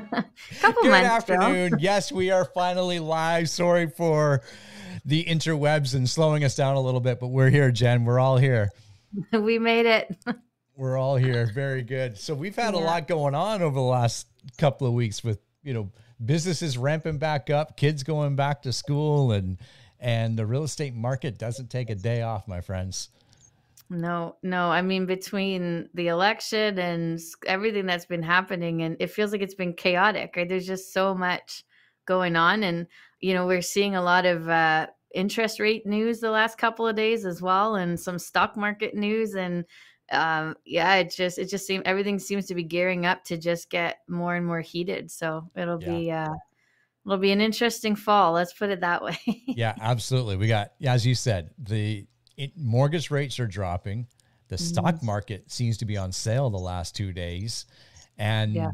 Couple Good months, afternoon. yes, we are finally live. Sorry for the interwebs and slowing us down a little bit, but we're here, Jen. We're all here. we made it. We're all here. Very good. So we've had yeah. a lot going on over the last couple of weeks with, you know, businesses ramping back up, kids going back to school and and the real estate market doesn't take a day off, my friends. No, no. I mean, between the election and everything that's been happening, and it feels like it's been chaotic, right? There's just so much going on. And, you know, we're seeing a lot of uh, interest rate news the last couple of days as well, and some stock market news. And, um, yeah, it just, it just seems everything seems to be gearing up to just get more and more heated. So it'll yeah. be, uh, it'll be an interesting fall. Let's put it that way. yeah, absolutely. We got, as you said, the, it, mortgage rates are dropping. The mm-hmm. stock market seems to be on sale the last two days, and yeah.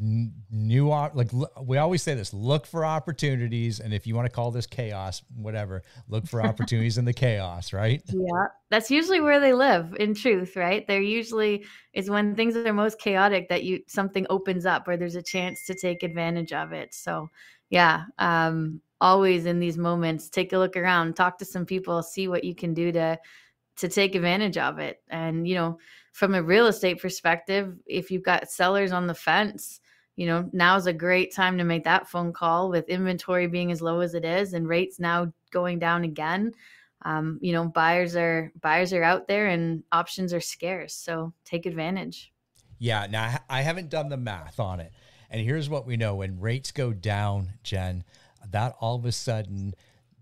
n- new like we always say this: look for opportunities, and if you want to call this chaos, whatever, look for opportunities in the chaos. Right? Yeah, that's usually where they live. In truth, right? They're usually is when things are most chaotic that you something opens up or there's a chance to take advantage of it. So, yeah, um, always in these moments take a look around talk to some people see what you can do to to take advantage of it. And you know from a real estate perspective if you've got sellers on the fence you know now's a great time to make that phone call with inventory being as low as it is and rates now going down again. Um, you know buyers are buyers are out there and options are scarce so take advantage. Yeah now i haven't done the math on it. And here's what we know when rates go down jen that all of a sudden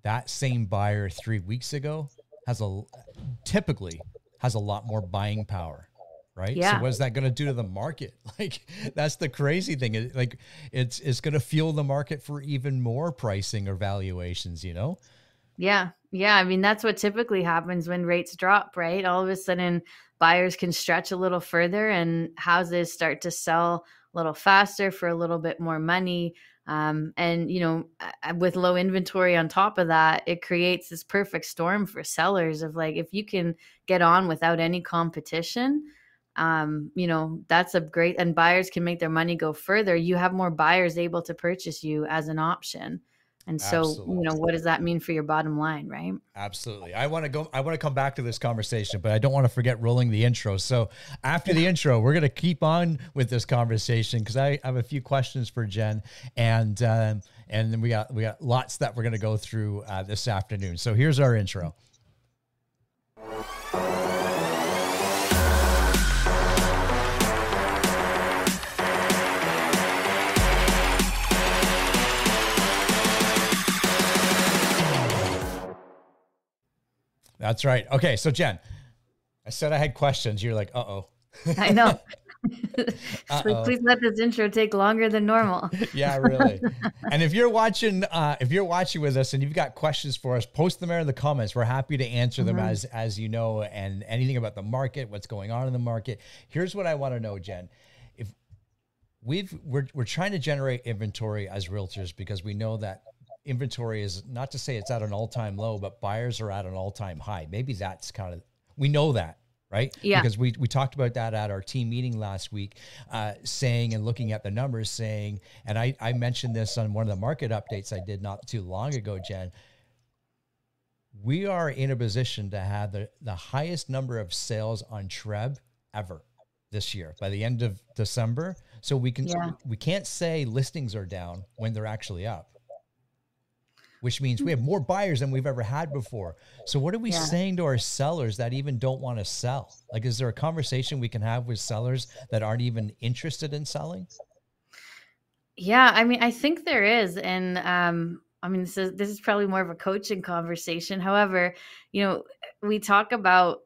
that same buyer three weeks ago has a typically has a lot more buying power right? Yeah. so what's that going to do to the market? Like that's the crazy thing. It, like it's it's going to fuel the market for even more pricing or valuations you know? Yeah. Yeah i mean that's what typically happens when rates drop right? All of a sudden buyers can stretch a little further and houses start to sell a little faster for a little bit more money um, and you know, with low inventory on top of that, it creates this perfect storm for sellers of like if you can get on without any competition, um, you know, that's a great and buyers can make their money go further. You have more buyers able to purchase you as an option. And so, Absolutely. you know, what does that mean for your bottom line, right? Absolutely. I want to go I want to come back to this conversation, but I don't want to forget rolling the intro. So, after the intro, we're going to keep on with this conversation cuz I have a few questions for Jen and um, and then we got we got lots that we're going to go through uh, this afternoon. So, here's our intro. That's right. Okay, so Jen, I said I had questions. You're like, uh oh. I know. please let this intro take longer than normal. yeah, really. and if you're watching, uh, if you're watching with us and you've got questions for us, post them there in the comments. We're happy to answer them mm-hmm. as as you know, and anything about the market, what's going on in the market. Here's what I want to know, Jen. If we've we're we're trying to generate inventory as realtors because we know that inventory is not to say it's at an all-time low, but buyers are at an all-time high. Maybe that's kind of we know that, right? Yeah. Because we we talked about that at our team meeting last week, uh, saying and looking at the numbers, saying, and I I mentioned this on one of the market updates I did not too long ago, Jen. We are in a position to have the, the highest number of sales on TREB ever this year by the end of December. So we can yeah. we can't say listings are down when they're actually up which means we have more buyers than we've ever had before. So what are we yeah. saying to our sellers that even don't want to sell? Like, is there a conversation we can have with sellers that aren't even interested in selling? Yeah, I mean, I think there is, and um, I mean, this is this is probably more of a coaching conversation. However, you know, we talk about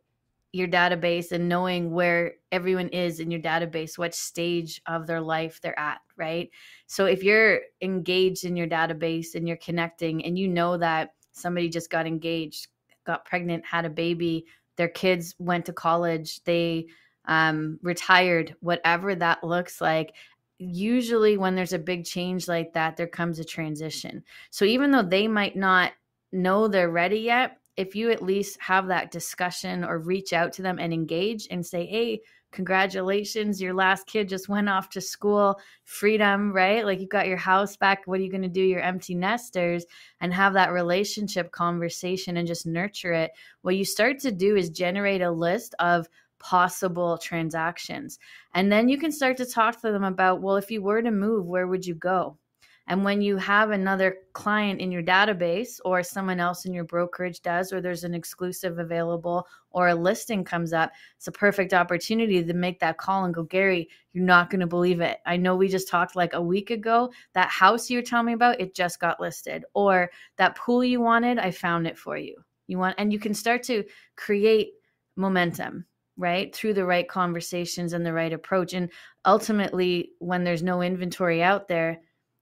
your database and knowing where everyone is in your database, what stage of their life they're at, right? So if you're engaged in your database and you're connecting and you know that somebody just got engaged, got pregnant, had a baby, their kids went to college, they um, retired, whatever that looks like, usually when there's a big change like that, there comes a transition. So even though they might not know they're ready yet, if you at least have that discussion or reach out to them and engage and say, hey, congratulations, your last kid just went off to school, freedom, right? Like you've got your house back. What are you going to do? Your empty nesters and have that relationship conversation and just nurture it. What you start to do is generate a list of possible transactions. And then you can start to talk to them about, well, if you were to move, where would you go? And when you have another client in your database or someone else in your brokerage does, or there's an exclusive available or a listing comes up, it's a perfect opportunity to make that call and go, Gary, you're not going to believe it. I know we just talked like a week ago. That house you were telling me about, it just got listed. Or that pool you wanted, I found it for you. You want, and you can start to create momentum right through the right conversations and the right approach and ultimately when there's no inventory out there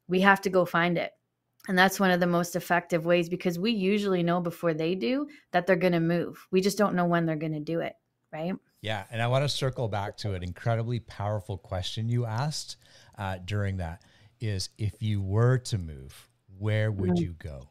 we have to go find it. And that's one of the most effective ways because we usually know before they do that they're going to move. We just don't know when they're going to do it. Right. Yeah. And I want to circle back to an incredibly powerful question you asked uh, during that is if you were to move, where would mm-hmm. you go?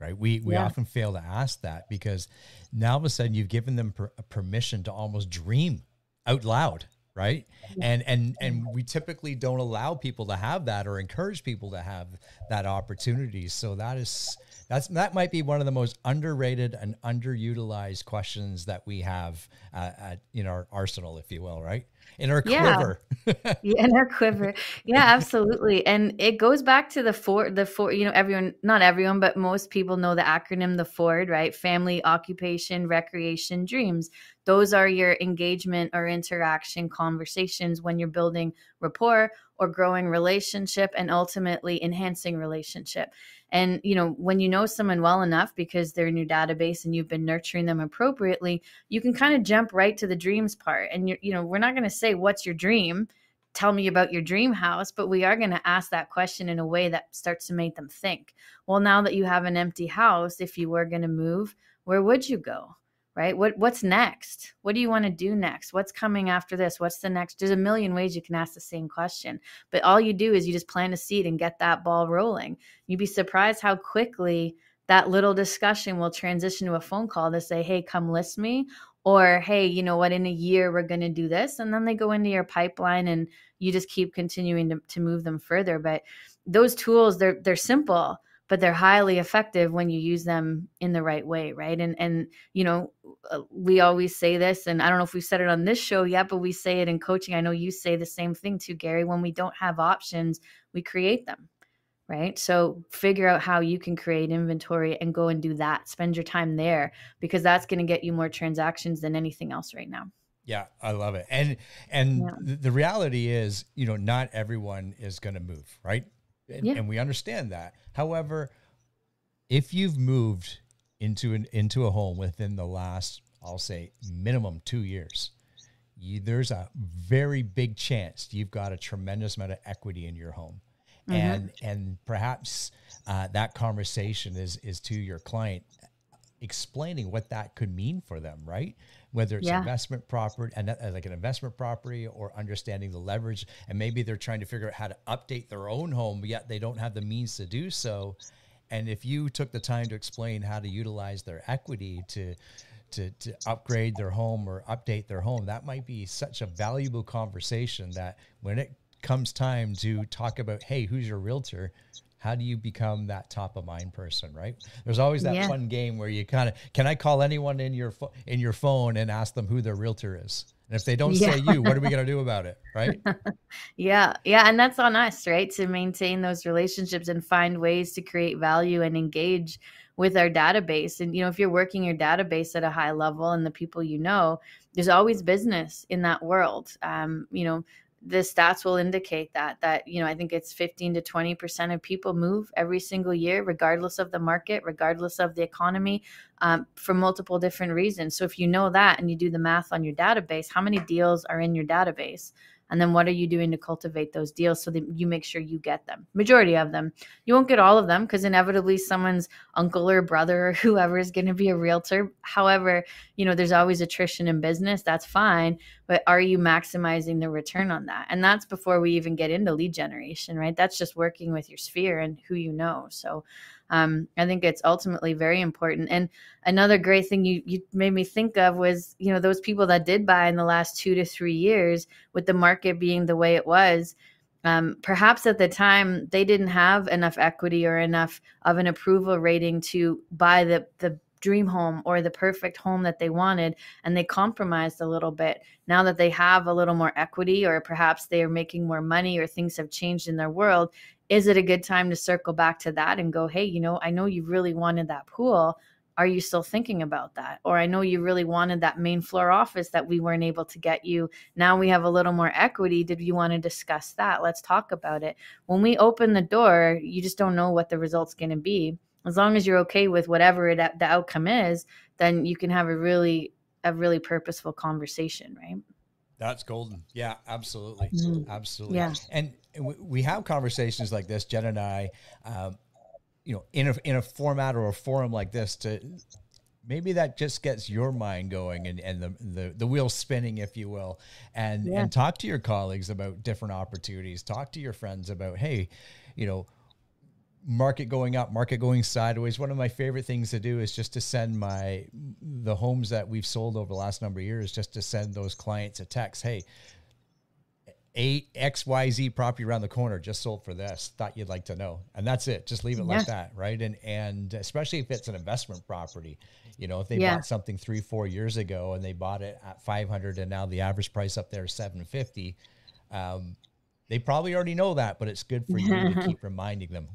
Right. We, we yeah. often fail to ask that because now all of a sudden you've given them per- permission to almost dream out loud right? Mm-hmm. And and and mm-hmm. we typically don't allow people to have that or encourage people to have that opportunity. So that is that's that might be one of the most underrated and underutilized questions that we have uh, at, in our arsenal if you will right in our yeah. quiver. yeah, in our quiver. Yeah, absolutely. And it goes back to the four, the four, you know, everyone, not everyone, but most people know the acronym, the FORD, right? Family, occupation, recreation, dreams. Those are your engagement or interaction conversations when you're building rapport or growing relationship and ultimately enhancing relationship. And you know, when you know someone well enough because they're in your database and you've been nurturing them appropriately, you can kind of jump right to the dreams part. And you you know, we're not going to say what's your dream, tell me about your dream house, but we are going to ask that question in a way that starts to make them think. Well, now that you have an empty house, if you were going to move, where would you go? Right? What what's next? What do you want to do next? What's coming after this? What's the next? There's a million ways you can ask the same question but all you do is you just plant a seed and get that ball rolling. You'd be surprised how quickly that little discussion will transition to a phone call to say hey come list me or hey you know what? In a year we're going to do this and then they go into your pipeline and you just keep continuing to, to move them further. But those tools they're they're simple but they're highly effective when you use them in the right way right and and you know uh, we always say this and i don't know if we've said it on this show yet but we say it in coaching i know you say the same thing too gary when we don't have options we create them right so figure out how you can create inventory and go and do that spend your time there because that's going to get you more transactions than anything else right now yeah, I love it. And and yeah. the reality is, you know, not everyone is going to move, right? And, yeah. and we understand that. However, if you've moved into an into a home within the last, I'll say, minimum two years, you, there's a very big chance you've got a tremendous amount of equity in your home, mm-hmm. and and perhaps uh, that conversation is is to your client explaining what that could mean for them, right? Whether it's yeah. investment property and uh, like an investment property or understanding the leverage and maybe they're trying to figure out how to update their own home yet they don't have the means to do so and if you took the time to explain how to utilize their equity to to, to upgrade their home or update their home that might be such a valuable conversation that when it comes time to talk about hey who's your realtor how do you become that top of mind person right? There's always that yeah. fun game where you kind of can i call anyone in your fo- in your phone and ask them who their realtor is? And if they don't yeah. say you what are we going to do about it right? Yeah yeah and that's on us right? To maintain those relationships and find ways to create value and engage with our database. And you know if you're working your database at a high level and the people you know there's always business in that world. Um, you know the stats will indicate that that you know i think it's 15 to 20 percent of people move every single year regardless of the market regardless of the economy um, for multiple different reasons. So if you know that and you do the math on your database how many deals are in your database and then what are you doing to cultivate those deals so that you make sure you get them? Majority of them. You won't get all of them because inevitably someone's uncle or brother or whoever is going to be a realtor. However you know there's always attrition in business that's fine but are you maximizing the return on that? And that's before we even get into lead generation right? That's just working with your sphere and who you know. So Um, I think it's ultimately very important. And another great thing you you made me think of was you know those people that did buy in the last two to three years with the market being the way it was. Um, perhaps at the time they didn't have enough equity or enough of an approval rating to buy the the dream home or the perfect home that they wanted and they compromised a little bit now that they have a little more equity or perhaps they are making more money or things have changed in their world is it a good time to circle back to that and go hey you know i know you really wanted that pool. Are you still thinking about that? Or i know you really wanted that main floor office that we weren't able to get you. Now we have a little more equity. Did you want to discuss that? Let's talk about it. When we open the door you just don't know what the result's going to be. As long as you're okay with whatever it, the outcome is then you can have a really a really purposeful conversation right? That's golden. Yeah absolutely. Mm-hmm. absolutely. Yeah. And we have conversations like this jen and i um, you know in a in a format or a forum like this to maybe that just gets your mind going and, and the, the, the wheel spinning, if you will, and, yeah. and talk to your colleagues about different opportunities, talk to your friends about, Hey, you know, market going up, market going sideways. One of my favorite things to do is just to send my the homes that we've sold over the last number of years, just to send those clients a text. Hey, a XYZ property around the corner just sold for this. Thought you'd like to know. And that's it. Just leave it yeah. like that. Right. And and especially if it's an investment property, you know, if they yeah. bought something three, four years ago and they bought it at 500 and now the average price up there is 750. Um, they probably already know that, but it's good for you to keep reminding them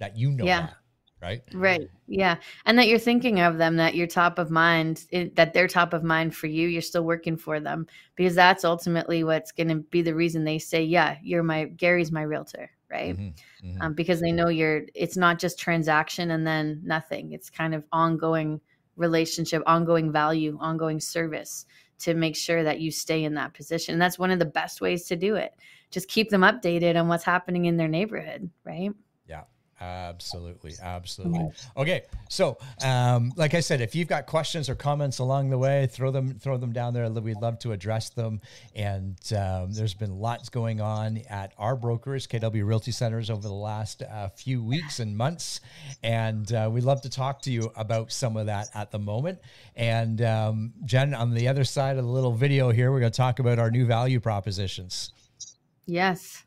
that you know yeah. that, right? Right. Yeah. And that you're thinking of them, that you're top of mind, that they're top of mind for you. You're still working for them because that's ultimately what's going to be the reason they say, yeah, you're my, Gary's my realtor. Right. Mm-hmm. Mm-hmm. Um, because they know you're, it's not just transaction and then nothing. It's kind of ongoing relationship, ongoing value, ongoing service to make sure that you stay in that position. And that's one of the best ways to do it. Just keep them updated on what's happening in their neighborhood. Right. Absolutely, absolutely. Okay, so um, like I said, if you've got questions or comments along the way, throw them throw them down there. We'd love to address them. And um, there's been lots going on at our brokers, KW Realty Centers, over the last uh, few weeks and months, and uh, we'd love to talk to you about some of that at the moment. And um, Jen, on the other side of the little video here, we're going to talk about our new value propositions. Yes.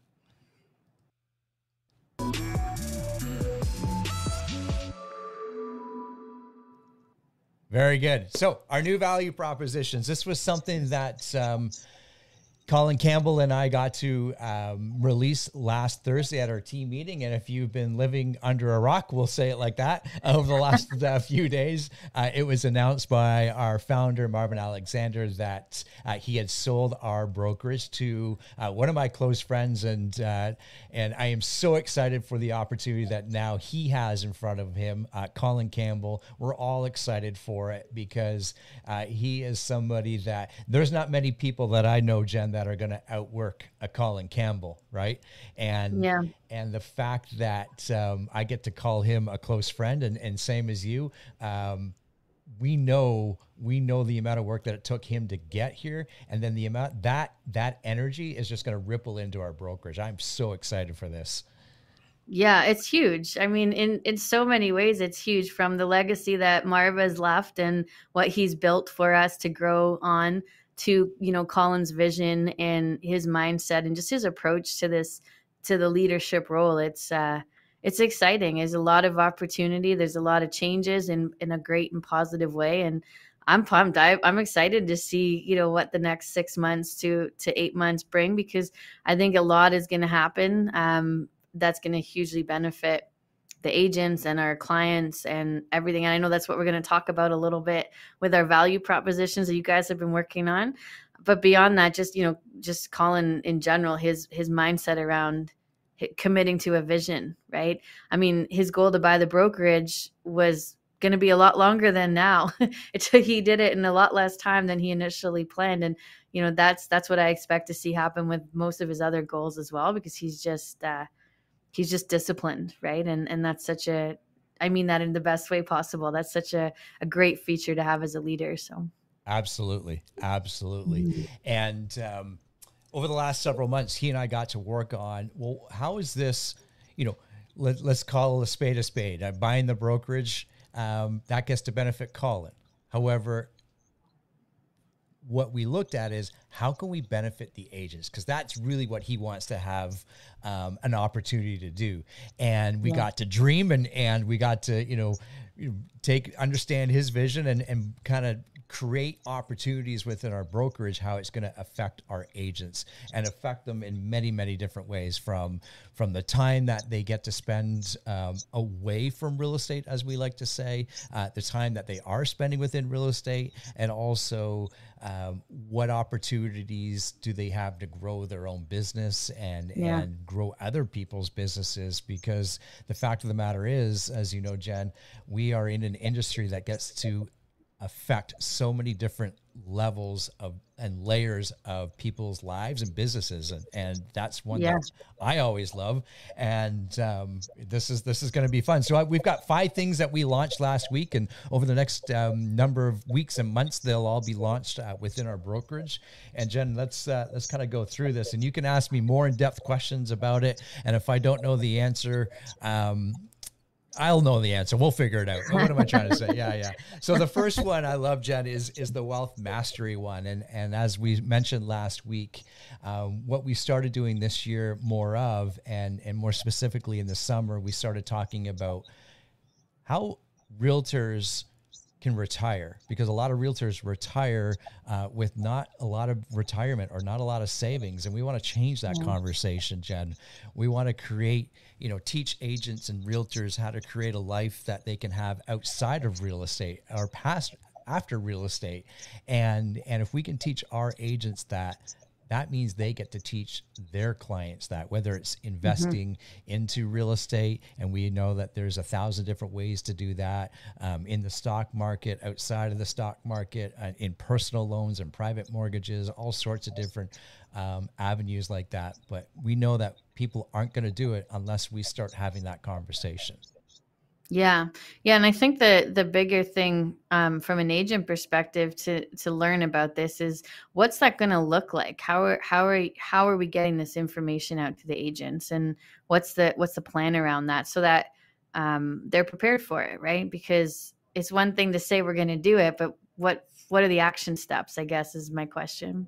Very good. So, our new value propositions. This was something that um, Colin Campbell and I got to um, release last Thursday at our team meeting. And if you've been living under a rock, we'll say it like that, over the last uh, few days, uh, it was announced by our founder, Marvin Alexander, that uh, he had sold our brokerage to uh, one of my close friends. And, uh, and I am so excited for the opportunity that now he has in front of him, uh, Colin Campbell. We're all excited for it because he is somebody that there's not many people that I know, Jen that are going to outwork a Colin Campbell, right? And yeah. and the fact that um, I get to call him a close friend, and and same as you, um, we know we know the amount of work that it took him to get here, and then the amount that that energy is just going to ripple into our brokerage. I'm so excited for this. Yeah, it's huge. I mean, in in so many ways, it's huge. From the legacy that Marvin has left and what he's built for us to grow on to you know Colin's vision and his mindset and just his approach to this to the leadership role. It's uh it's exciting. There's a lot of opportunity. There's a lot of changes in in a great and positive way and I'm pumped. I, am excited to see, you know, what the next six months to to eight months bring because I think a lot is going to happen. Um, that's going to hugely benefit the agents and our clients and everything. And I know that's what we're going to talk about a little bit with our value propositions that you guys have been working on. But beyond that, just you know, just Colin in general, his his mindset around committing to a vision, right? I mean, his goal to buy the brokerage was going to be a lot longer than now. it took, he did it in a lot less time than he initially planned, and you know that's that's what I expect to see happen with most of his other goals as well, because he's just uh, he's just disciplined, right? And and that's such a I mean that in the best way possible. That's such a, a great feature to have as a leader. So absolutely, absolutely. Mm-hmm. And um, over the last several months, he and I got to work on well, how is this? You know, let, us call a spade a spade. I'm buying the brokerage, um, that gets to benefit Colin. However, what we looked at is how can we benefit the agents because that's really what he wants to have um, an opportunity to do and we yeah. got to dream and and we got to you know take understand his vision and and kind of create opportunities within our brokerage how it's going to affect our agents and affect them in many many different ways from from the time that they get to spend um, away from real estate as we like to say uh, the time that they are spending within real estate and also um, what opportunities do they have to grow their own business and yeah. and grow other people's businesses because the fact of the matter is as you know jen we are in an industry that gets to affect so many different levels of and layers of people's lives and businesses and, and that's one yeah. that i always love. And um, this is this is going to be fun. So I, we've got five things that we launched last week and over the next um, number of weeks and months they'll all be launched uh, within our brokerage. And jen let's uh, let's kind of go through this and you can ask me more in-depth questions about it. And if i don't know the answer um, I'll know the answer. We'll figure it out. What am I trying to say? Yeah, yeah. So the first one I love, Jen, is is the wealth mastery one, and and as we mentioned last week, um, what we started doing this year more of, and and more specifically in the summer, we started talking about how realtors can retire because a lot of realtors retire uh, with not a lot of retirement or not a lot of savings and we want to change that yeah. conversation jen we want to create you know teach agents and realtors how to create a life that they can have outside of real estate or past after real estate and and if we can teach our agents that that means they get to teach their clients that whether it's mm-hmm. investing mm-hmm. into real estate and we know that there's a thousand different ways to do that um, in the stock market outside of the stock market uh, in personal loans and private mortgages all sorts of different um, avenues like that but we know that people aren't going to do it unless we start having that conversation yeah, yeah, and I think the the bigger thing um, from an agent perspective to to learn about this is what's that going to look like? How are how are how are we getting this information out to the agents, and what's the what's the plan around that so that um, they're prepared for it, right? Because it's one thing to say we're going to do it, but what what are the action steps? I guess is my question.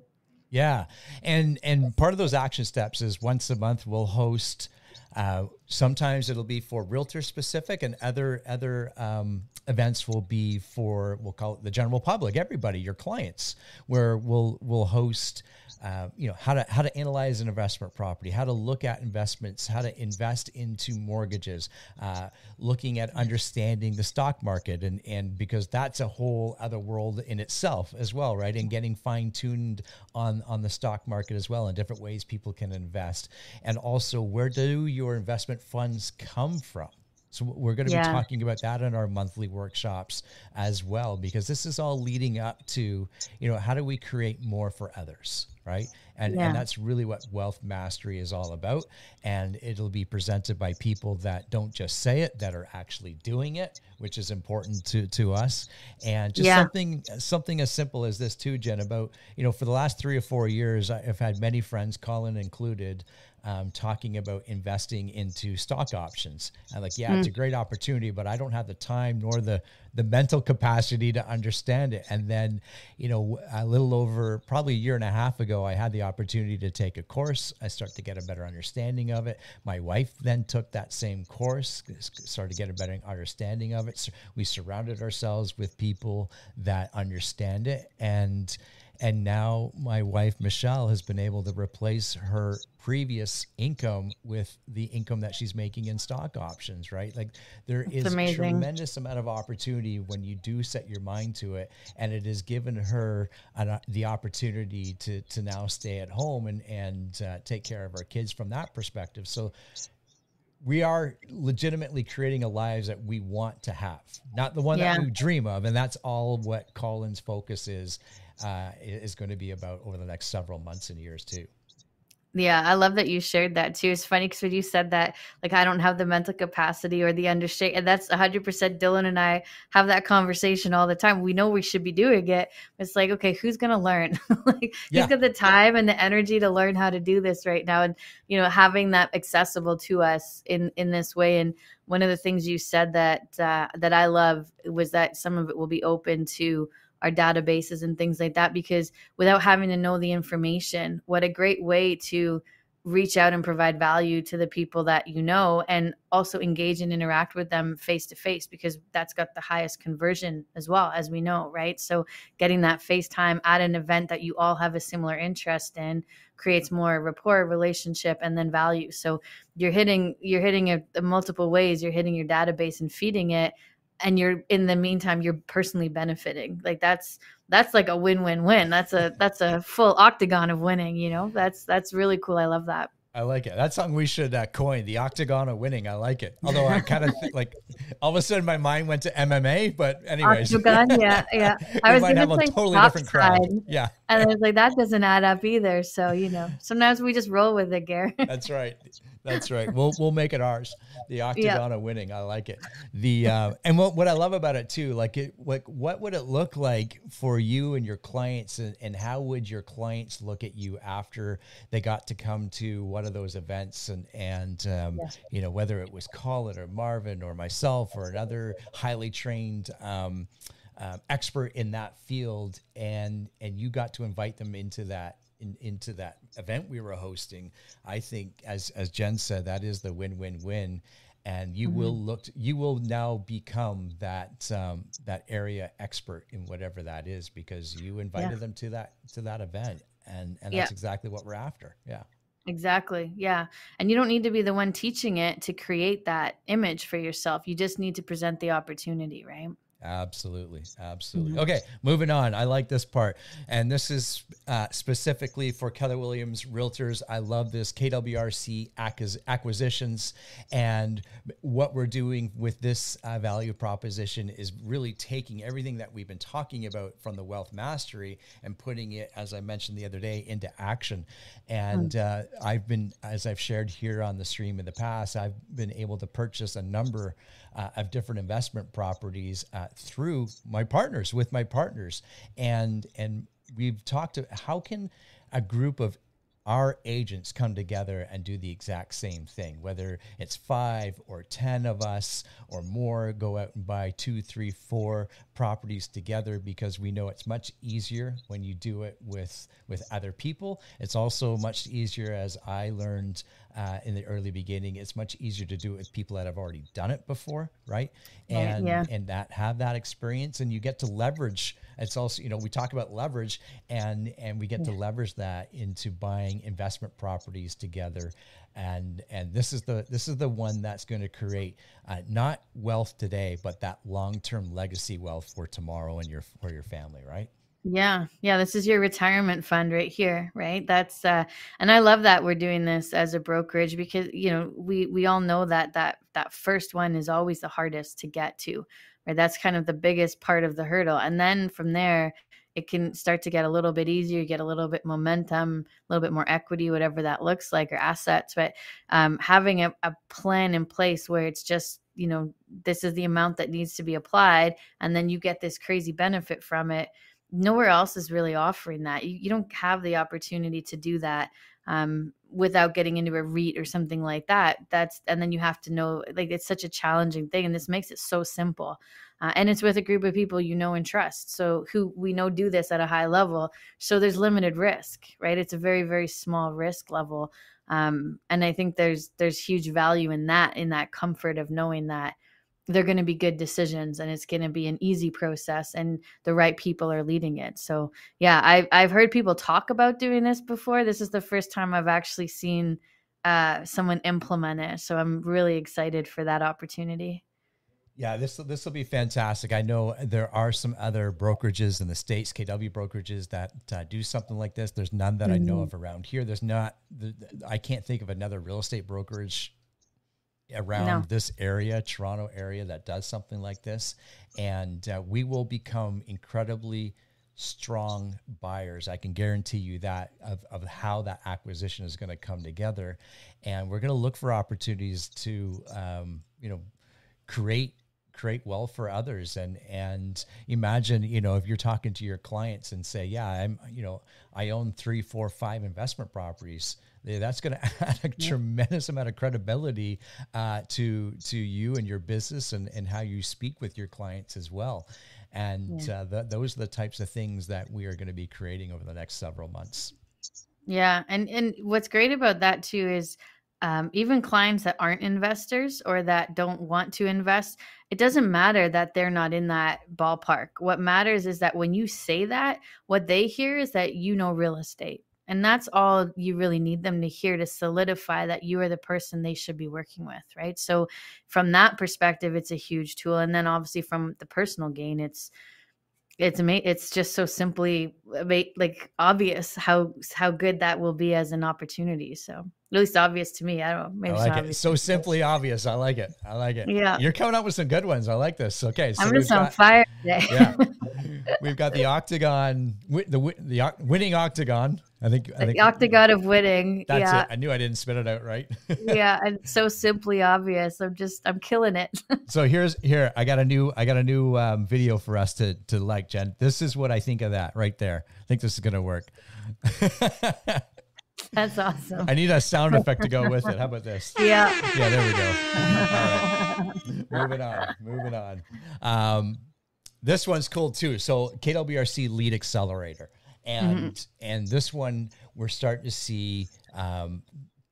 Yeah, and and part of those action steps is once a month we'll host uh, sometimes it'll be for realtor specific, and other other um, events will be for we'll call it the general public, everybody, your clients, where we'll we'll host uh, you know how to how to analyze an investment property, how to look at investments, how to invest into mortgages, uh, looking at understanding the stock market, and and because that's a whole other world in itself as well, right? And getting fine tuned on on the stock market as well, and different ways people can invest, and also where do your investment funds come from? So we're going to yeah. be talking about that in our monthly workshops as well, because this is all leading up to, you know, how do we create more for others? right? And yeah. and that's really what wealth mastery is all about. And it'll be presented by people that don't just say it, that are actually doing it, which is important to to us. And just yeah. something something as simple as this too, Jen. About you know, for the last three or four years, I've had many friends, Colin included, um, talking about investing into stock options. And like, yeah, mm. it's a great opportunity, but I don't have the time nor the the mental capacity to understand it. And then, you know, a little over probably a year and a half ago, I had the opportunity to take a course. I started to get a better understanding of it. My wife then took that same course, started to get a better understanding of it. So we surrounded ourselves with people that understand it and and now my wife Michelle has been able to replace her previous income with the income that she's making in stock options, right? Like there That's is amazing. a tremendous amount of opportunity when you do set your mind to it, and it has given her an, the opportunity to to now stay at home and and uh, take care of our kids from that perspective. So we are legitimately creating a lives that we want to have, not the one yeah. that we dream of, and that's all what Colin's focus is uh, is going to be about over the next several months and years too. Yeah, I love that you shared that too. It's funny because when you said that, like, I don't have the mental capacity or the understanding, and that's 100% Dylan and I have that conversation all the time. We know we should be doing it. It's like, okay, who's going to learn? like, yeah. who's got the time and the energy to learn how to do this right now? And, you know, having that accessible to us in, in this way. And one of the things you said that, uh, that I love was that some of it will be open to our databases and things like that because without having to know the information what a great way to reach out and provide value to the people that you know and also engage and interact with them face to face because that's got the highest conversion as well as we know right? So getting that face time at an event that you all have a similar interest in creates more rapport relationship and then value. So you're hitting you're hitting it multiple ways. You're hitting your database and feeding it and you're in the meantime you're personally benefiting like that's that's like a win-win-win that's a that's a full octagon of winning you know that's that's really cool i love that I like it. That's something we should uh, coin. The octagon of winning. I like it. Although I kind of like, all of a sudden my mind went to MMA. But anyways, octagon. Yeah, yeah. I was say totally different crowd. Yeah, and I was like, that doesn't add up either. So you know, sometimes we just roll with it, Gare. That's right. That's right. We'll we'll make it ours. The octagon of winning. I like it. The uh, and what what I love about it too, like it, like what would it look like for you and your clients, and, and how would your clients look at you after they got to come to one of those events, and and um, yeah. you know whether it was Colin or Marvin or myself or another highly trained. Um, uh, expert in that field, and and you got to invite them into that in, into that event we were hosting, I think, as as Jen said, that is the win win win, and you mm-hmm. will look. To, you will now become that um, that area expert in whatever that is because you invited yeah. them to that to that event, and and that's yeah. exactly what we're after. Yeah. Exactly. Yeah. And you don't need to be the one teaching it to create that image for yourself. You just need to present the opportunity, right? Absolutely. Absolutely. Mm-hmm. Okay, moving on. I like this part. And this is uh, specifically for Keller Williams Realtors. I love this KWRC acquisitions. And what we're doing with this uh, value proposition is really taking everything that we've been talking about from the wealth mastery and putting it, as I mentioned the other day, into action. And mm. uh, I've been, as I've shared here on the stream in the past, I've been able to purchase a number uh, of different investment properties uh, through my partners with my partners and and we've talked to how can a group of our agents come together and do the exact same thing, whether it's five or 10 of us or more, go out and buy two, three, four properties together because we know it's much easier when you do it with, with other people. It's also much easier, as I learned uh, in the early beginning, it's much easier to do it with people that have already done it before, right? And, yeah. and that have that experience and you get to leverage it's also you know we talk about leverage and and we get yeah. to leverage that into buying investment properties together and and this is the this is the one that's going to create uh, not wealth today but that long-term legacy wealth for tomorrow and your for your family right yeah. Yeah. This is your retirement fund right here. Right. That's, uh, and I love that we're doing this as a brokerage because, you know, we, we all know that, that, that first one is always the hardest to get to, right? That's kind of the biggest part of the hurdle. And then from there, it can start to get a little bit easier, get a little bit momentum, a little bit more equity, whatever that looks like, or assets. But um, having a, a plan in place where it's just, you know, this is the amount that needs to be applied, and then you get this crazy benefit from it. Nowhere else is really offering that. You, you don't have the opportunity to do that um, without getting into a REIT or something like that. That's and then you have to know like it's such a challenging thing, and this makes it so simple. Uh, and it's with a group of people you know and trust, so who we know do this at a high level. So there's limited risk, right? It's a very very small risk level, um, and I think there's there's huge value in that in that comfort of knowing that they're going to be good decisions and it's going to be an easy process and the right people are leading it so yeah i've, I've heard people talk about doing this before this is the first time i've actually seen uh, someone implement it so i'm really excited for that opportunity yeah, this this will be fantastic. I know there are some other brokerages in the states, KW brokerages that uh, do something like this. There's none that mm-hmm. I know mm-hmm. of around here. There's not. The, I can't think of another real estate brokerage around no. this area, Toronto area, that does something like this. And uh, we will become incredibly strong buyers. I can guarantee you that of, of how that acquisition is going to come together. And we're going to look for opportunities to, um, you know, create create wealth for others and and imagine you know if you're talking to your clients and say yeah i'm you know i own three four five investment properties that's going to add a yeah. tremendous amount of credibility uh, to to you and your business and and how you speak with your clients as well and yeah. uh, those are the types of things that we are going to be creating over the next several months yeah and and what's great about that too is um, even clients that aren't investors or that don't want to invest it doesn't matter that they're not in that ballpark what matters is that when you say that what they hear is that you know real estate and that's all you really need them to hear to solidify that you are the person they should be working with, right? So, from that perspective, it's a huge tool. And then obviously from the personal gain, it's it's ama- it's just so simply uh, like obvious how how good that will be as an opportunity so at least obvious to me i don't know maybe I like it. so simply obvious i like it i like it yeah you're coming up with some good ones i like this okay so i'm just on got, fire today yeah we've got the octagon the the winning octagon I think I think the octagon of winning. That's yeah. it. I knew I didn't spit it out right. yeah, and so simply obvious. I'm just I'm killing it. so here's here I got a new I got a new um, video for us to to like Jen. This is what I think of that right there. I think this is gonna work. That's awesome. I need a sound effect to go with it. How about this? Yeah. Yeah, there we go. All right. moving on. Moving on. Um, this one's cool too. So KWRC Lead Accelerator. And mm-hmm. and this one we're starting to see um,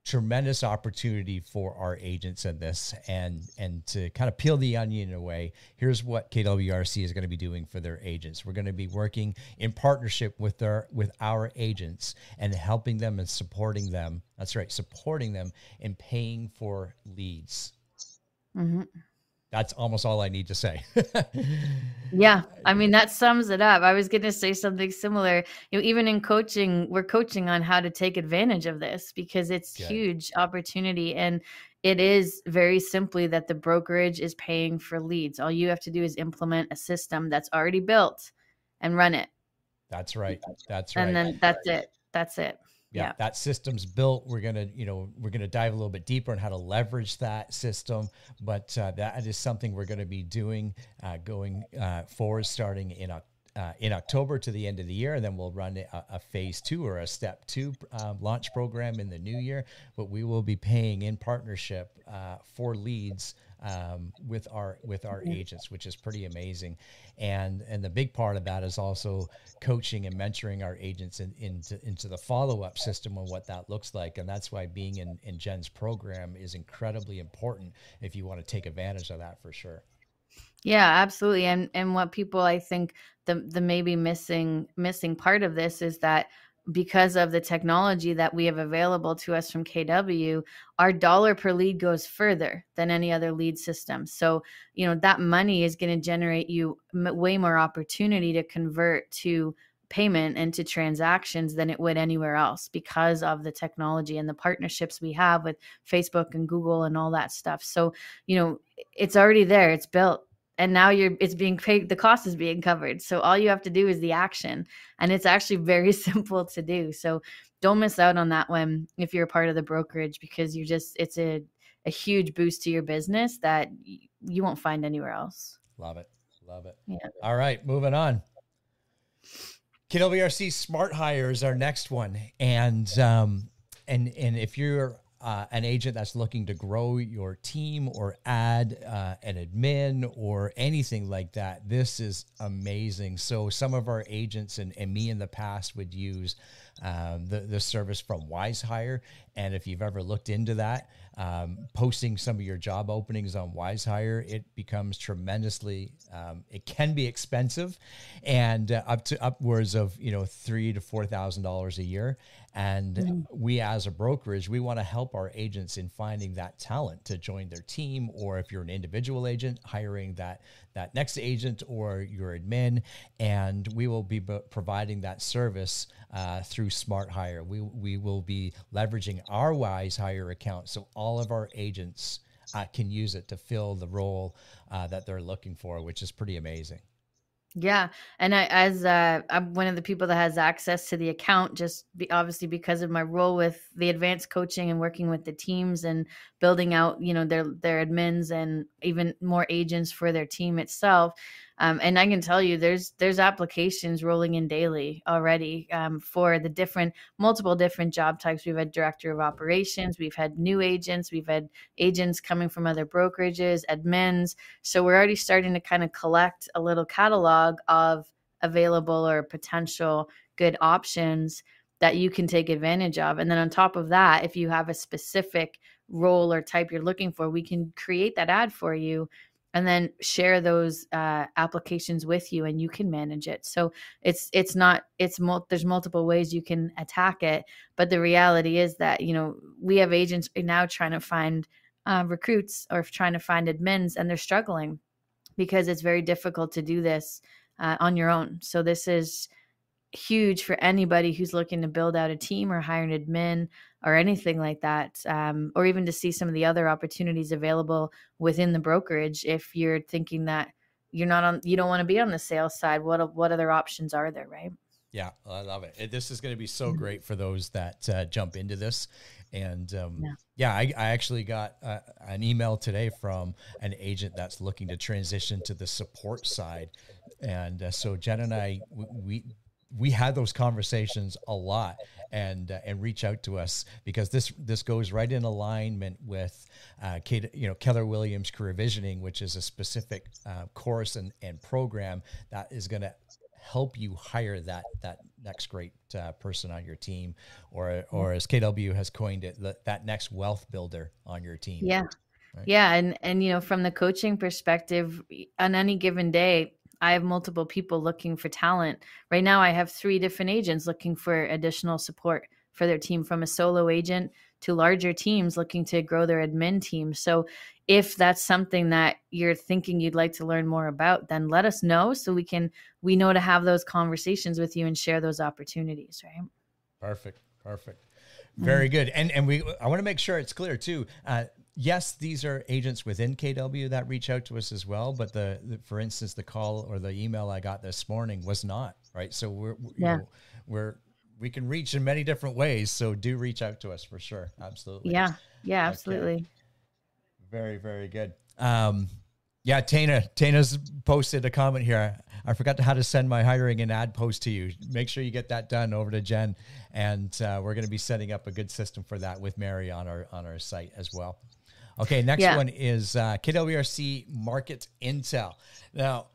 tremendous opportunity for our agents in this and and to kind of peel the onion away. Here's what kwrc is going to be doing for their agents. We're going to be working in partnership with their with our agents and helping them and supporting them that's right supporting them and paying for leads. Mm-hmm that's almost all I need to say. yeah, I mean that sums it up. I was going to say something similar. You know, even in coaching, we're coaching on how to take advantage of this because it's Good. huge opportunity and it is very simply that the brokerage is paying for leads. All you have to do is implement a system that's already built and run it. That's right. That's right. And then that's it. That's it yeah, that system's built we're gonna you know we're gonna dive a little bit deeper on how to leverage that system. But uh, that is something we're to be doing uh, going uh, forward starting in a uh, in October to the end of the year, and then we'll run a, a phase two or a step two um, launch program in the new year. But we will be paying in partnership uh, for leads um, with our with our mm-hmm. agents, which is pretty amazing. And and the big part of that is also coaching and mentoring our agents in, into into the follow up system and what that looks like. And that's why being in in Jen's program is incredibly important if you want to take advantage of that for sure. Yeah, absolutely. And and what people I think the the maybe missing missing part of this is that because of the technology that we have available to us from KW, our dollar per lead goes further than any other lead system. So, you know, that money is going to generate you way more opportunity to convert to payment and to transactions than it would anywhere else because of the technology and the partnerships we have with Facebook and Google and all that stuff. So, you know, it's already there, it's built and now you're it's being paid the cost is being covered. So all you have to do is the action and it's actually very simple to do. So don't miss out on that one if you're a part of the brokerage because you're just it's a, a huge boost to your business that you won't find anywhere else. Love it. Love it. Yeah. All right moving on. KWRC Smart Hire is our next one, and um, and and if you're uh, an agent that's looking to grow your team or add uh, an admin or anything like that, this is amazing. So, some of our agents and, and me in the past would use um, the, the service from WizeHire. And if you've ever looked into that, um, posting some of your job openings on WizeHire, it becomes tremendously, um, it can be expensive and uh, up to upwards of, you know, three to $4,000 a year. And mm-hmm. we, as a brokerage, we want to help our agents in finding that talent to join their team, or if you're an individual agent, hiring that that next agent or your admin. And we will be b- providing that service uh, through Smart Hire. We we will be leveraging our WizeHire account, so all of our agents uh, can use it to fill the role uh, that they're looking for, which is pretty amazing. Yeah, and I, as uh, I'm one of the people that has access to the account, just be, obviously because of my role with the advanced coaching and working with the teams and building out, you know, their their admins and even more agents for their team itself. Um, and I can tell you, there's there's applications rolling in daily already um, for the different multiple different job types. We've had director of operations, we've had new agents, we've had agents coming from other brokerages, admins. So we're already starting to kind of collect a little catalog of available or potential good options that you can take advantage of. And then on top of that, if you have a specific role or type you're looking for, we can create that ad for you and then share those uh, applications with you and you can manage it. So it's it's not it's mul- there's multiple ways you can attack it but the reality is that you know we have agents now trying to find uh, recruits or trying to find admins and they're struggling because it's very difficult to do this uh, on your own. So this is huge for anybody who's looking to build out a team or hire an admin or anything like that, um, or even to see some of the other opportunities available within the brokerage. If you're thinking that you're not on, you don't want to be on the sales side, what what other options are there, right? Yeah, I love it. This is going to be so mm-hmm. great for those that uh, jump into this. And um, yeah, yeah I, I, actually got uh, an email today from an agent that's looking to transition to the support side. And uh, so Jen and I, we we had those conversations a lot and uh, and reach out to us because this this goes right in alignment with uh, Kate, you know Keller Williams career visioning, which is a specific uh, course and, and program that is going to help you hire that that next great uh, person on your team, or or as KW has coined it, the, that next wealth builder on your team. Yeah. Right? Yeah, and and you know from the coaching perspective, on any given day, I have multiple people looking for talent. Right now, I have three different agents looking for additional support for their team from a solo agent to larger teams looking to grow their admin team. So, if that's something that you're thinking you'd like to learn more about, then let us know so we can we know to have those conversations with you and share those opportunities, right? Perfect. Perfect. Very mm. good. And and we I want to make sure it's clear too. Uh, yes, these are agents within KW that reach out to us as well. But the, the, for instance, the call or the email I got this morning was not right. So we're yeah. Know, we're we can reach in many different ways. So do reach out to us for sure. Absolutely. Yeah. Yeah. Absolutely. Okay. Very very good. Um, yeah, Tana. Tana's posted a comment here. I forgot how to send my hiring and ad post to you. Make sure you get that done over to Jen, and uh, we're going to be setting up a good system for that with Mary on our on our site as well. Okay, next yeah. one is uh, KWRC Market Intel. Now,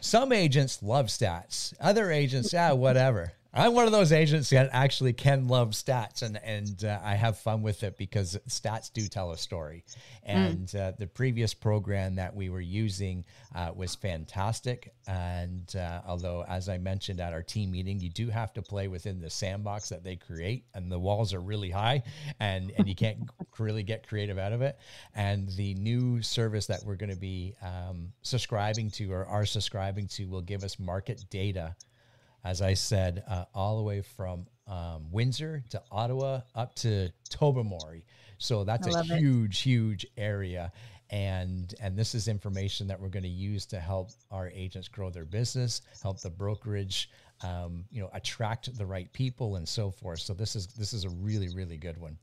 some agents love stats. Other agents, yeah, whatever. I'm one of those agents that actually can love stats, and and uh, I have fun with it because stats do tell a story. Hmm. And mm. uh, the previous program that we were using uh, was fantastic. And uh, although, as I mentioned at our team meeting, you do have to play within the sandbox that they create, and the walls are really high, and and you can't really get creative out of it. And the new service that we're going to be um, subscribing to or are subscribing to will give us market data as I said, uh, all the way from um, Windsor to Ottawa up to Tobermory. So that's a huge, it. huge area. And and this is information that we're going to use to help our agents grow their business, help the brokerage, um, you know, attract the right people and so forth. So this is this is a really, really good one.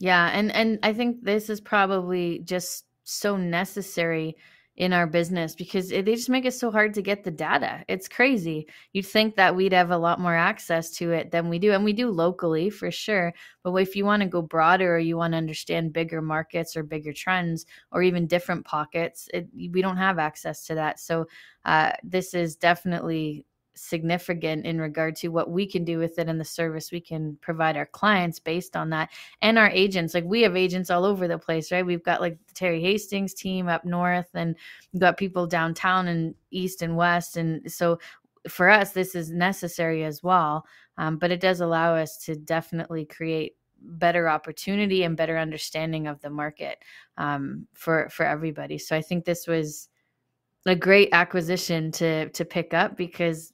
Yeah, and and I think this is probably just so necessary in our business because they just make it so hard to get the data. It's crazy. You'd think that we'd have a lot more access to it than we do. And we do locally for sure. But if you want to go broader or you want to understand bigger markets or bigger trends or even different pockets, it, we don't have access to that. So uh, this is definitely significant in regard to what we can do with it and the service we can provide our clients based on that and our agents. Like we have agents all over the place right? We've got like the terry hastings team up north and we've got people downtown and east and west. And so for us this is necessary as well um, but it does allow us to definitely create better opportunity and better understanding of the market um, for for everybody. So i think this was a great acquisition to to pick up because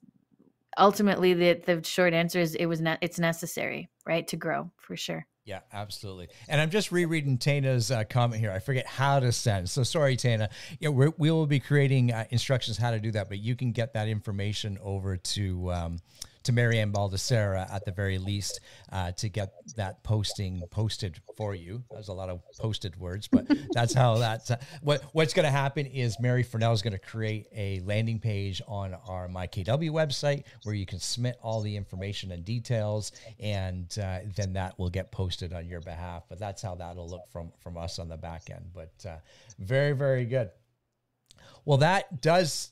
ultimately the the short answer is it was ne- it's necessary right to grow for sure Yeah, absolutely. And I'm just rereading Tana's uh, comment here. I forget how to send. So sorry, Tana. Yeah, we we will be creating uh, instructions how to do that, but you can get that information over to um, to Marianne Baldessera at the very least uh, to get that posting posted for you. There's a lot of posted words, but that's how that's uh, what what's going to happen is Mary Furnell is going to create a landing page on our MyKW website where you can submit all the information and details, and uh, then that will get posted on your behalf. But that's how that'll look from from us on the back end. But uh, very very good. Well, that does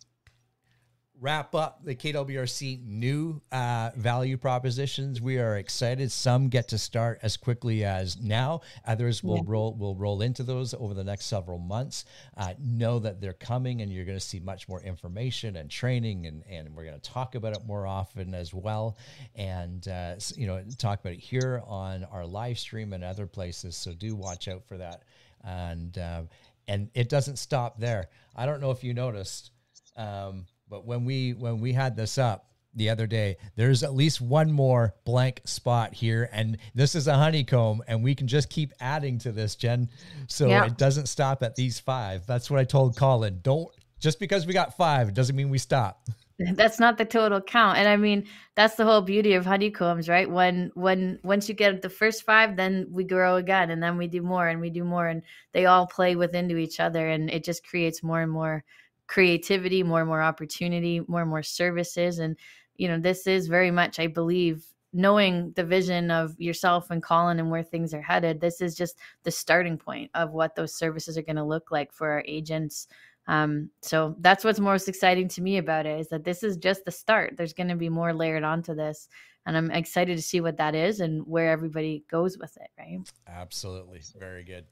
wrap up the KWRC new uh, value propositions. We are excited. Some get to start as quickly as now. Others will yeah. roll will roll into those over the next several months. Uh, know that they're coming, and you're going to see much more information and training, and and we're going to talk about it more often as well, and uh, you know talk about it here on our live stream and other places. So do watch out for that, and uh, and it doesn't stop there. I don't know if you noticed. Um, but when we when we had this up the other day, there's at least one more blank spot here, and this is a honeycomb, and we can just keep adding to this, Jen. So yeah. it doesn't stop at these five. That's what I told Colin. Don't just because we got five, doesn't mean we stop. That's not the total count. And I mean, that's the whole beauty of honeycombs, right? When when once you get the first five, then we grow again and then we do more and we do more and they all play within to each other and it just creates more and more creativity, more and more opportunity, more and more services. And, you know, this is very much, I believe, knowing the vision of yourself and Colin and where things are headed, this is just the starting point of what those services are going to look like for our agents. Um, so that's what's most exciting to me about it is that this is just the start. There's going to be more layered onto this, and I'm excited to see what that is and where everybody goes with it. Right? Absolutely, very good.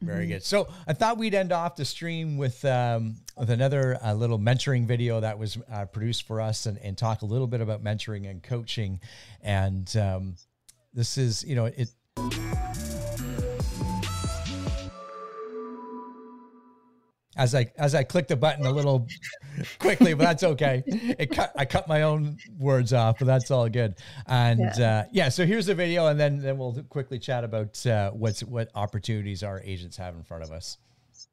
Very mm-hmm. good. So I thought we'd end off the stream with um, with another uh, little mentoring video that was uh, produced for us, and, and talk a little bit about mentoring and coaching. And um, this is, you know, it as I as I clicked the button a little quickly, but that's okay. It cut I cut my own words off, but that's all good. And yeah, uh, yeah so here's the video, and then then we'll quickly chat about uh, what's what opportunities our agents have in front of us.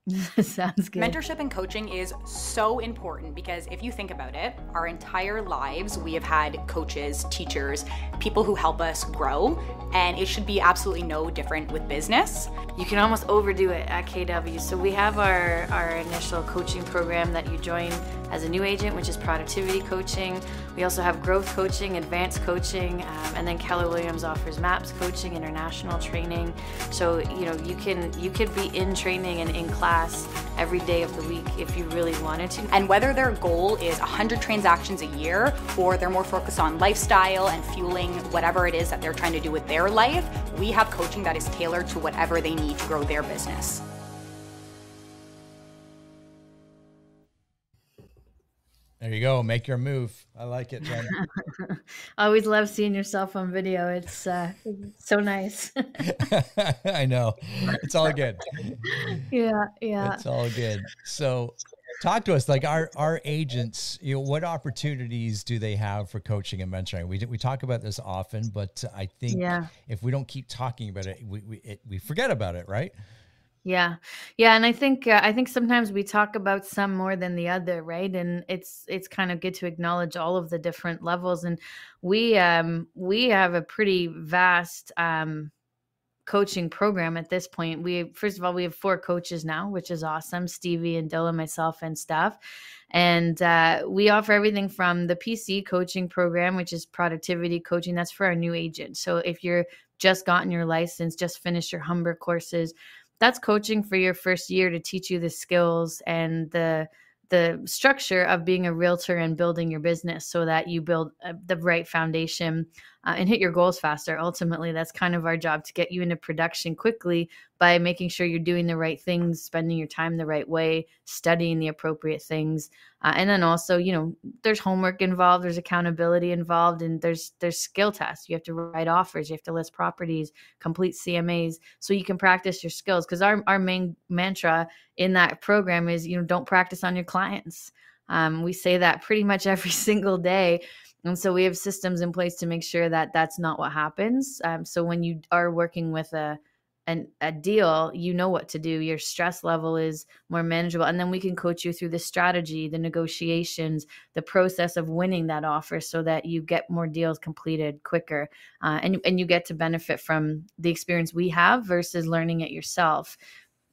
Sounds good. Mentorship and coaching is so important because if you think about it, our entire lives we have had coaches, teachers, people who help us grow, and it should be absolutely no different with business. You can almost overdo it at KW. So we have our, our initial coaching program that you join as a new agent, which is productivity coaching. We also have growth coaching, advanced coaching, um, and then Keller Williams offers MAPS coaching, international training. So you know you can you could be in training and in class every day of the week if you really wanted to. And whether their goal is 100 transactions a year or they're more focused on lifestyle and fueling whatever it is that they're trying to do with their life, we have coaching that is tailored to whatever they need to grow their business. There you go. Make your move. I like it. I always love seeing yourself on video. It's uh, so nice. I know. It's all good. Yeah, yeah. It's all good. So, talk to us. Like our our agents, you know, what opportunities do they have for coaching and mentoring? We we talk about this often, but I think yeah. if we don't keep talking about it, we we, it, we forget about it, right? Yeah. Yeah, and I think uh, I think sometimes we talk about some more than the other, right? And it's it's kind of good to acknowledge all of the different levels and we um we have a pretty vast um coaching program at this point. We first of all we have four coaches now, which is awesome. Stevie and Dylan, myself and staff. And uh, we offer everything from the PC coaching program, which is productivity coaching. That's for our new agents. So if you're just gotten your license, just finished your Humber courses, that's coaching for your first year to teach you the skills and the the structure of being a realtor and building your business so that you build uh, the right foundation uh, and hit your goals faster. Ultimately, that's kind of our job to get you into production quickly by making sure you're doing the right things, spending your time the right way, studying the appropriate things, uh, and then also, you know, there's homework involved, there's accountability involved, and there's there's skill tests. You have to write offers, you have to list properties, complete CMAs, so you can practice your skills. Because our our main mantra in that program is, you know, don't practice on your clients. Um, we say that pretty much every single day and so we have systems in place to make sure that that's not what happens um, so when you are working with a an, a deal, you know what to do. Your stress level is more manageable. And then we can coach you through the strategy, the negotiations, the process of winning that offer so that you get more deals completed quicker. Uh, and, and you get to benefit from the experience we have versus learning it yourself.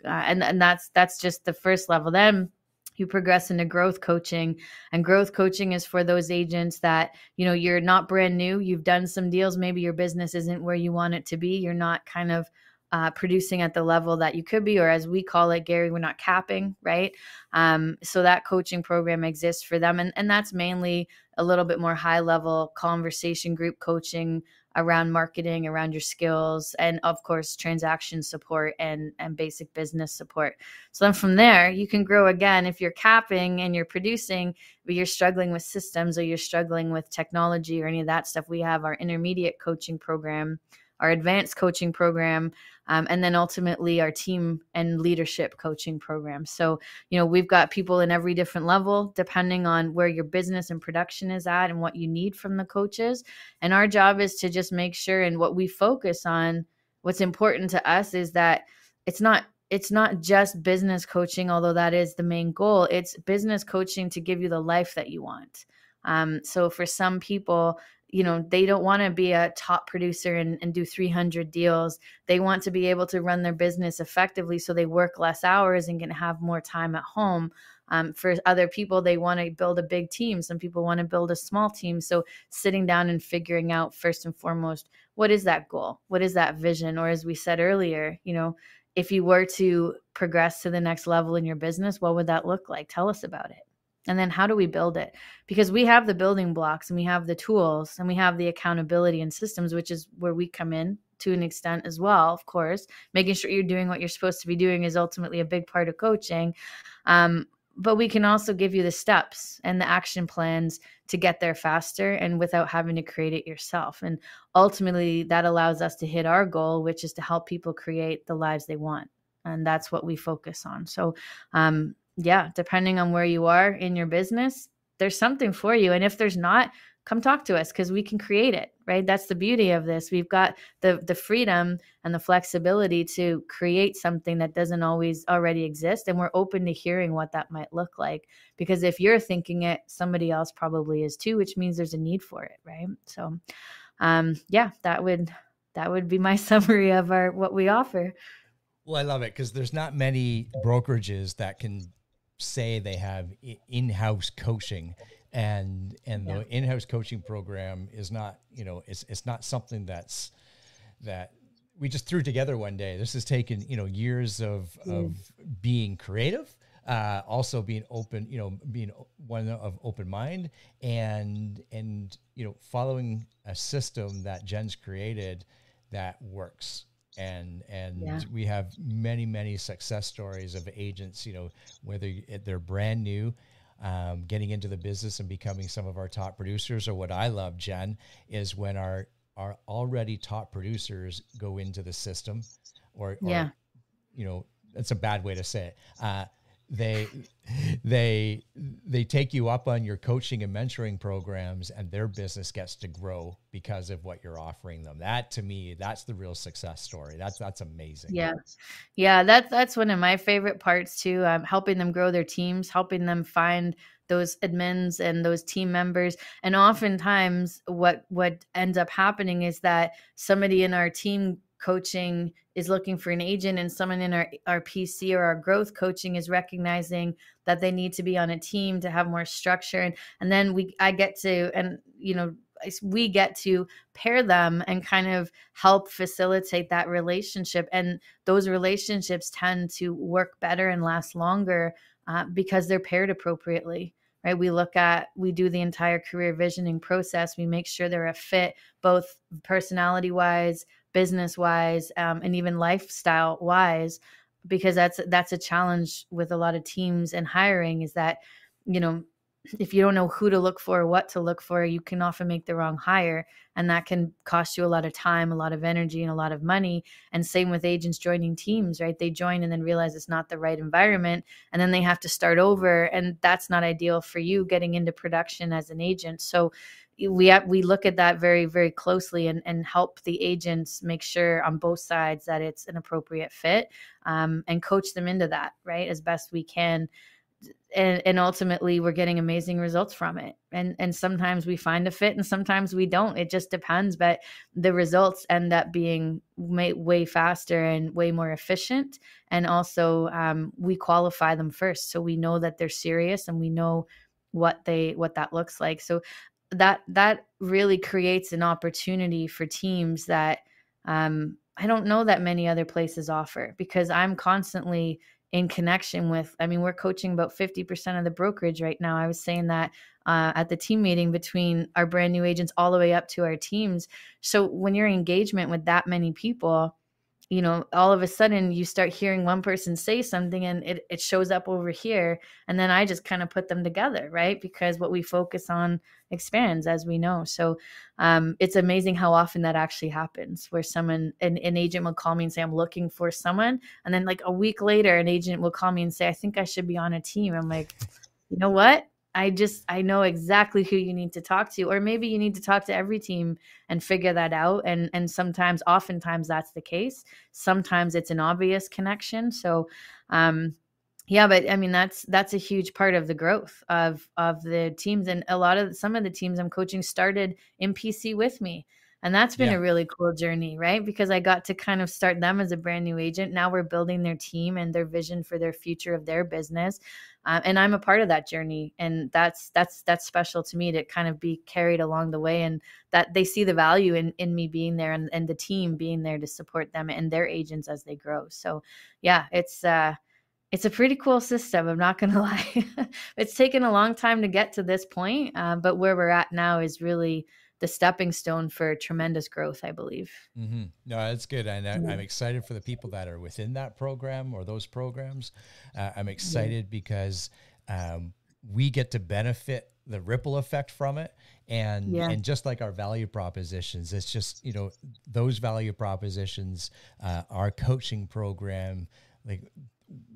Uh, and, and that's that's just the first level. Then you progress into growth coaching and growth coaching is for those agents that you know you're not brand new you've done some deals maybe your business isn't where you want it to be you're not kind of uh, producing at the level that you could be, or as we call it, Gary, we're not capping, right? Um, so that coaching program exists for them. And, and that's mainly a little bit more high level conversation group coaching around marketing, around your skills, and of course, transaction support and, and basic business support. So then from there, you can grow again. If you're capping and you're producing, but you're struggling with systems or you're struggling with technology or any of that stuff, we have our intermediate coaching program our advanced coaching program, um, and then ultimately our team and leadership coaching program. So, you know, we've got people in every different level depending on where your business and production is at and what you need from the coaches. And our job is to just make sure and what we focus on, what's important to us is that it's not it's not just business coaching although that is the main goal it's business coaching to give you the life that you want um, so for some people you know they don't want to be a top producer and, and do 300 deals. They want to be able to run their business effectively so they work less hours and can have more time at home. Um, for other people they want to build a big team. Some people want to build a small team. So sitting down and figuring out first and foremost what is that goal? What is that vision? Or as we said earlier you know if you were to progress to the next level in your business what would that look like? Tell us about it and then how do we build it? Because we have the building blocks and we have the tools and we have the accountability and systems which is where we come in to an extent as well of course. Making sure you're doing what you're supposed to be doing is ultimately a big part of coaching. Um, but we can also give you the steps and the action plans to get there faster and without having to create it yourself. And ultimately that allows us to hit our goal which is to help people create the lives they want. And that's what we focus on. So um, yeah, depending on where you are in your business, there's something for you. And if there's not, come talk to us because we can create it, right? That's the beauty of this. We've got the the freedom and the flexibility to create something that doesn't always already exist. And we're open to hearing what that might look like. Because if you're thinking it, somebody else probably is too, which means there's a need for it, right? So um yeah, that would that would be my summary of our what we offer. Well, I love it because there's not many brokerages that can say they have in-house coaching and and yeah. the in-house coaching program is not you know it's it's not something that's that we just threw together one day this has taken you know years of mm. of being creative uh, also being open you know being one of open mind and and you know following a system that jen's created that works and and yeah. we have many many success stories of agents you know whether they're brand new um, getting into the business and becoming some of our top producers or what i love jen is when our our already top producers go into the system or, or yeah you know that's a bad way to say it uh, they they they take you up on your coaching and mentoring programs and their business gets to grow because of what you're offering them. That to me that's the real success story. That's that's amazing. Yeah yeah that's that's one of my favorite parts too um, helping them grow their teams helping them find those admins and those team members. And oftentimes what what ends up happening is that somebody in our team coaching is looking for an agent and someone in our, our PC or our growth coaching is recognizing that they need to be on a team to have more structure. And, and then we, I get to, and, you know, we get to pair them and kind of help facilitate that relationship. And those relationships tend to work better and last longer uh, because they're paired appropriately right? We look at, we do the entire career visioning process. We make sure they're a fit, both personality wise, business wise um, and even lifestyle wise because that's that's a challenge with a lot of teams and hiring is that you know if you don't know who to look for or what to look for you can often make the wrong hire and that can cost you a lot of time a lot of energy and a lot of money and same with agents joining teams right? They join and then realize it's not the right environment and then they have to start over and that's not ideal for you getting into production as an agent. So we have, we look at that very very closely and, and help the agents make sure on both sides that it's an appropriate fit um, and coach them into that right as best we can. And, and ultimately we're getting amazing results from it. And and sometimes we find a fit and sometimes we don't. It just depends but the results end up being way, way faster and way more efficient. And also um, we qualify them first so we know that they're serious and we know what they what that looks like. So that that really creates an opportunity for teams that um, I don't know that many other places offer because I'm constantly in connection with i mean we're coaching about 50% of the brokerage right now. I was saying that uh, at the team meeting between our brand new agents all the way up to our teams. So when you're engagement with that many people you know, all of a sudden you start hearing one person say something and it, it shows up over here. And then I just kind of put them together, right? Because what we focus on expands, as we know. So um, it's amazing how often that actually happens where someone, an, an agent will call me and say, I'm looking for someone. And then like a week later, an agent will call me and say, I think I should be on a team. I'm like, you know what? I just I know exactly who you need to talk to or maybe you need to talk to every team and figure that out and and sometimes oftentimes that's the case. Sometimes it's an obvious connection so um yeah but i mean that's that's a huge part of the growth of of the teams and a lot of some of the teams i'm coaching started in pc with me and that's been yeah. a really cool journey right? Because i got to kind of start them as a brand new agent. Now we're building their team and their vision for their future of their business um, and i'm a part of that journey and that's that's that's special to me to kind of be carried along the way and that they see the value in in me being there and, and the team being there to support them and their agents as they grow. So yeah it's uh it's a pretty cool system i'm not gonna lie. It's taken a long time to get to this point uh, but where we're at now is really the stepping stone for tremendous growth, I believe. Mm-hmm. No, that's good. And I, am excited for the people that are within that program or those programs. Uh, I'm excited yeah. because um, we get to benefit the ripple effect from it. And, yeah. and just like our value propositions, it's just, you know, those value propositions, uh, our coaching program, like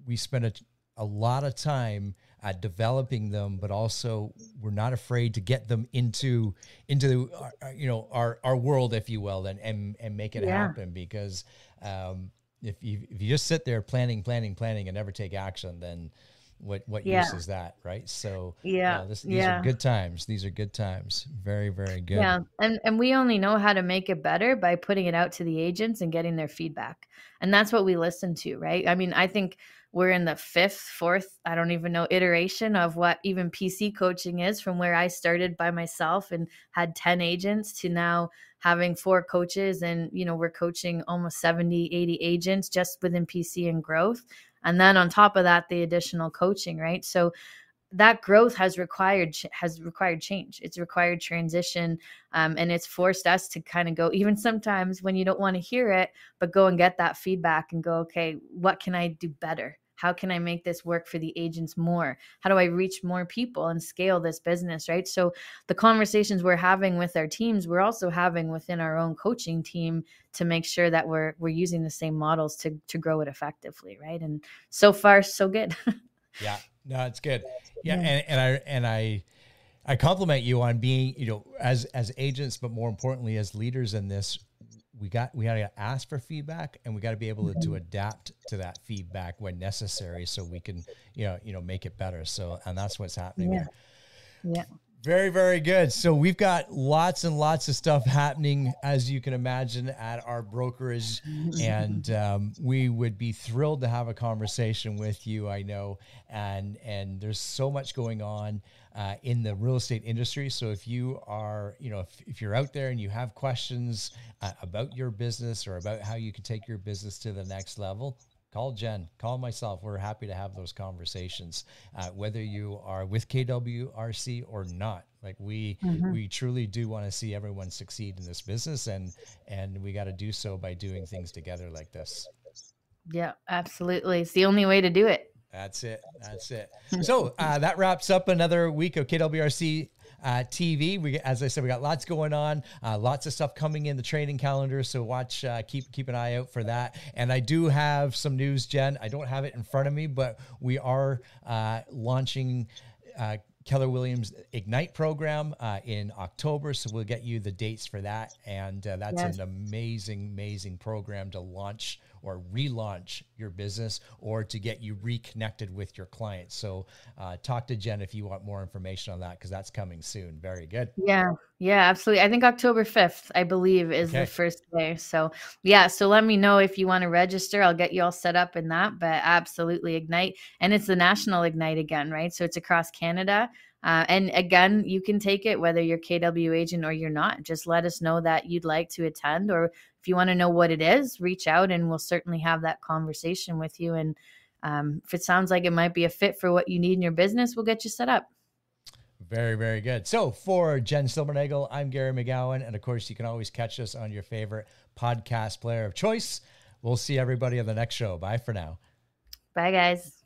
we spend a, a lot of time at developing them, but also we're not afraid to get them into into our, uh, you know our our world, if you will, and and, and make it yeah. happen. Because um, if you if you just sit there planning, planning, planning, and never take action, then what what yeah. use is that right so yeah uh, this, these yeah. are good times these are good times very very good yeah and and we only know how to make it better by putting it out to the agents and getting their feedback and that's what we listen to right i mean i think we're in the fifth, fourth, I don't even know, iteration of what even PC coaching is from where I started by myself and had 10 agents to now having four coaches. And, you know, we're coaching almost 70, 80 agents just within PC and growth. And then on top of that, the additional coaching, right? So that growth has required has required change it's required transition um, and it's forced us to kind of go even sometimes when you don't want to hear it but go and get that feedback and go okay what can i do better how can i make this work for the agents more? How do i reach more people and scale this business right? So the conversations we're having with our teams we're also having within our own coaching team to make sure that we're we're using the same models to to grow it effectively right? And so far so good. Yeah. No it's good. Yeah, and, and I and I I compliment you on being, you know, as as agents, but more importantly as leaders in this, we got we got to ask for feedback and we got to be able to, to adapt to that feedback when necessary so we can, you know, you know, make it better. So and that's what's happening yeah. Yeah. Very, very good. So we've got lots and lots of stuff happening, as you can imagine, at our brokerage, and um, we would be thrilled to have a conversation with you. I know, and and there's so much going on uh, in the real estate industry. So if you are, you know, if, if you're out there and you have questions uh, about your business or about how you can take your business to the next level, call Jen, call myself. We're happy to have those conversations, uh, whether you are with KWRC or not. Like we, mm-hmm. we truly do want to see everyone succeed in this business, and and we got to do so by doing things together like this. Yeah, absolutely. It's the only way to do it. That's it. That's it. So uh, that wraps up another week of KWRC uh, TV. We, as I said, we got lots going on, uh, lots of stuff coming in the training calendar. So watch, uh, keep keep an eye out for that. And I do have some news, Jen. I don't have it in front of me, but we are uh, launching. Uh, Keller Williams Ignite program uh, in October. So we'll get you the dates for that. And uh, that's yes. an amazing, amazing program to launch or relaunch your business or to get you reconnected with your clients. So uh, talk to Jen if you want more information on that because that's coming soon. Very good. Yeah. Yeah, absolutely. I think October 5th, I believe, is okay. the first day. So, yeah. So let me know if you want to register. I'll get you all set up in that. But absolutely, Ignite. And it's the National Ignite again, right? So it's across Canada. Uh, and again, you can take it whether you're KW agent or you're not. Just let us know that you'd like to attend, or if you want to know what it is, reach out and we'll certainly have that conversation with you. And um, if it sounds like it might be a fit for what you need in your business, we'll get you set up. Very, very good. So for Jen Silbernagle, I'm Gary McGowan. And of course, you can always catch us on your favorite podcast player of choice. We'll see everybody on the next show. Bye for now. Bye, guys.